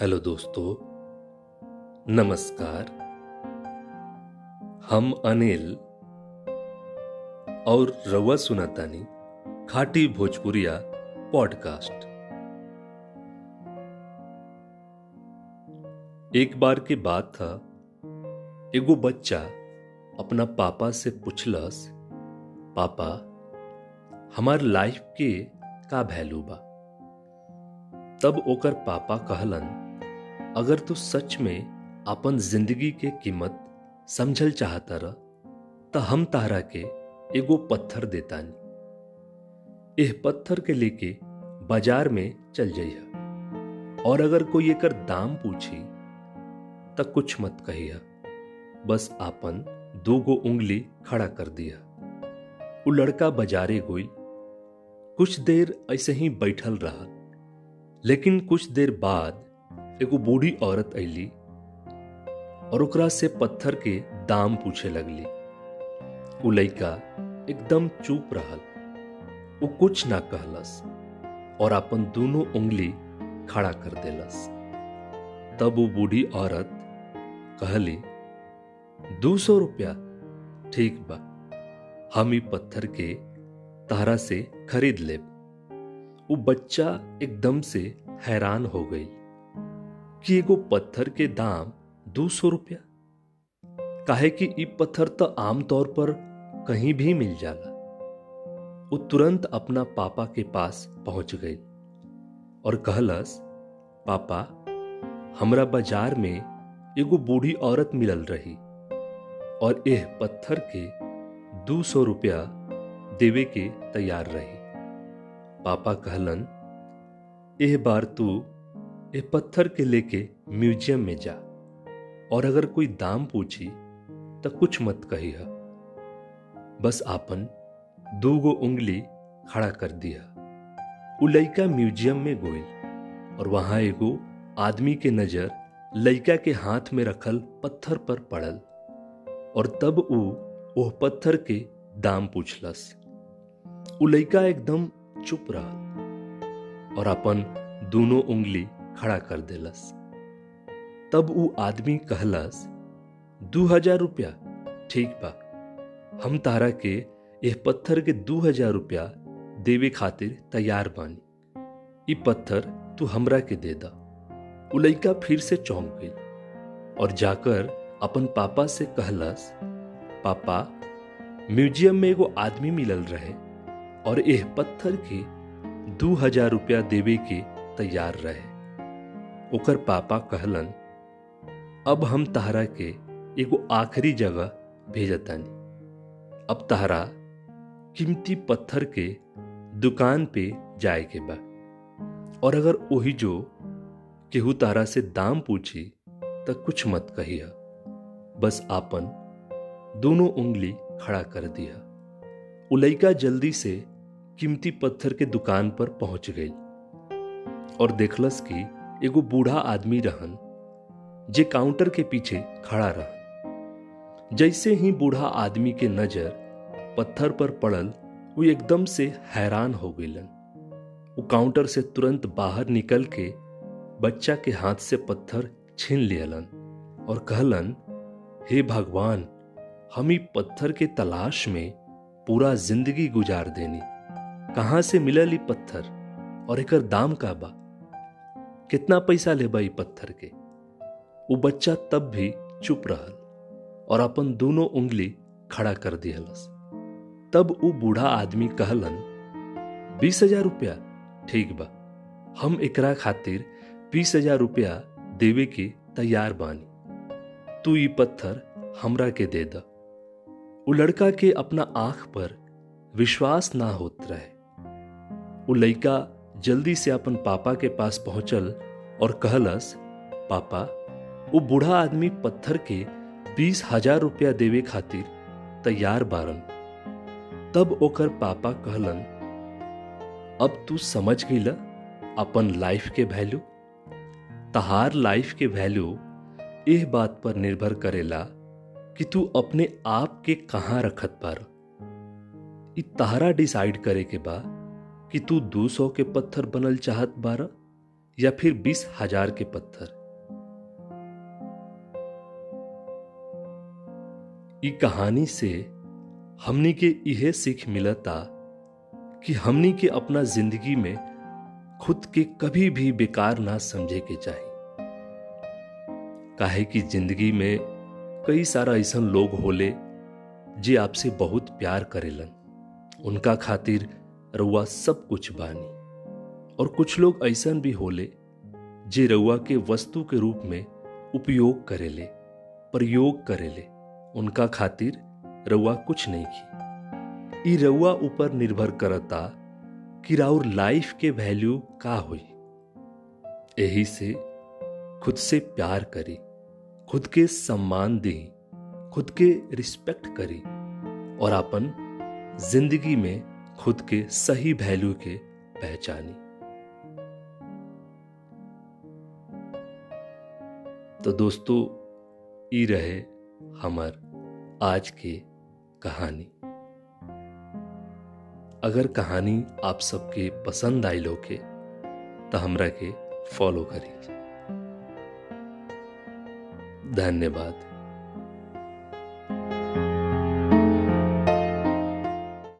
Hello दोस्तों, नमस्कार। हम अनिल और रवा सुनातानी, खाटी भोजपुरिया पॉडकास्ट। एक बार की बात था, एगो बच्चा अपना पापा से पूछलस, पापा, हमार लाइफ के का वैल्यू बा? तब ओकर पापा कहलन अगर तू सच में अपन ज़िंदगी के कीमत समझल चाहता रह, त हम तारा के एगो पत्थर देतानी। एह पत्थर के लेके बाज़ार में चल जइहा। और अगर कोई एकर दाम पूछी, त कुछ मत कहिया बस आपन दो गो उंगली खड़ा कर दिया वो लड़का बाजारे गोई, कुछ देर ऐसे ही बैठल रहा। लेकिन कुछ देर बाद एगो बूढ़ी औरत अली और ओकरा से पत्थर के दाम पूछे लगली। उ लइका एकदम चुप रहल। वो कुछ ना कहलस और अपन दोनों उंगली खड़ा कर देलस। तब वो बूढ़ी औरत कहली, दो सौ रुपया, ठीक बा, हम ई पत्थर के तारा से खरीद लेब। वो बच्चा एकदम से हैरान हो गई। कि एगो पत्थर के दाम दो सौ रुपया। काहे कि ई पत्थर तो आमतौर पर कहीं भी मिल जाला। वो तुरंत अपना पापा के पास पहुँच गई और कहलस, पापा, हमरा बाज़ार में एगो बूढ़ी औरत मिलल रही और एह पत्थर के दो सौ रुपया देवे के तैयार रही। पापा कहलन, एह बार तू ए पत्थर के लेके म्यूज़ियम में जा। और अगर कोई दाम पूछी तो कुछ मत कही बस आपन दूगो उंगली खड़ा कर दिया उ लइका म्यूज़ियम में गोई और वहाँ एगो आदमी के नज़र लइका के हाथ में रखल पत्थर पर पड़ल, और तब उ ओह पत्थर के दाम पूछलस। उ लइका एकदम चुप रहा और अपन दोनों उंगली खड़ा कर देलस। तब उ आदमी कहलस, दू हज़ार रुपया, ठीक बा। हम तारा के यह पत्थर के दू हज़ार रुपया देवे खातिर तैयार बानी। ई पत्थर तू हमरा के दे दा। उ लइका फिर से चौंक गई और जाकर अपन पापा से कहलस, पापा, म्यूज़ियम में एगो आदमी मिलल रहे और यह पत्थर के दू हज़ार रुपया देवे के तैयार रहे। ओकर पापा कहलन, अब हम तहरा के एगो आखिरी जगह भेजतानी। अब तहरा कीमती पत्थर के दुकान पे जाए के बा। और अगर वही जो केहू तारा से दाम पूछी तो कुछ मत कहिया बस आपन दोनों उंगली खड़ा कर दिया उलैका जल्दी से कीमती पत्थर के दुकान पर पहुँच गई और देखलस कि एगो बूढ़ा आदमी रहन, जे काउंटर के पीछे खड़ा रहन। जैसे ही बूढ़ा आदमी के नज़र पत्थर पर पड़ल, वो एकदम से हैरान हो गईलन वो काउंटर से तुरंत बाहर निकल के बच्चा के हाथ से पत्थर छीन लियलन और कहलन, हे भगवान, हम ही पत्थर के तलाश में पूरा ज़िंदगी गुजार देनी। कहाँ से मिलल ई पत्थर और एकर दाम का बा? कितना पैसा लेबा ई पत्थर के? वो बच्चा तब भी चुप रहल और अपन दोनों उंगली खड़ा कर दिहलस। तब वो बूढ़ा आदमी कहलन, बीस हज़ार रुपया, ठीक बा। हम एकरा खातिर बीस हज़ार रुपया देवे के तैयार बानी। तू ई पत्थर हमरा के दे दा। वो लड़का के अपना आँख पर विश्वास ना होत रहे। वो लड़का जल्दी से अपन पापा के पास पहुंचल और कहलस, पापा, वो बूढ़ा आदमी पत्थर के बीस हज़ार रुपया देवे खातिर तैयार बारन। तब ओकर पापा कहलन, अब तू समझ गईला अपन लाइफ के वैल्यू? तहार लाइफ के वैल्यू यह बात पर निर्भर करेला कि तू अपने आप के कहाँ रखत बार। इ तहरा डिसाइड करे के बा कि तू दो सौ के पत्थर बनल चाहत बारा, या फिर बीस हज़ार के पत्थर? ई कहानी से हमनी के यह सीख मिलता कि हमनी के अपना ज़िंदगी में खुद के कभी भी बेकार ना समझे के चाहिए काहे कि ज़िंदगी में कई सारा ऐसा लोग होले जे आपसे बहुत प्यार करेलन। उनका खातिर रउआ सब कुछ बानी। और कुछ लोग ऐसा भी होले, जे रउआ के वस्तु के रूप में उपयोग करेले, प्रयोग करेले। उनका खातिर रउआ कुछ नहीं की। ई रउआ ऊपर निर्भर करता कि राउर लाइफ के वैल्यू का हुई। यही से खुद से प्यार करी, खुद के सम्मान दी, खुद के रिस्पेक्ट करी, और अपन ज़िंदगी में खुद के सही वैल्यू के पहचानी। तो दोस्तों, ई रहे हमर आज के कहानी। अगर कहानी आप सबके पसंद आई के तो हमरा के फॉलो करी धन्यवाद।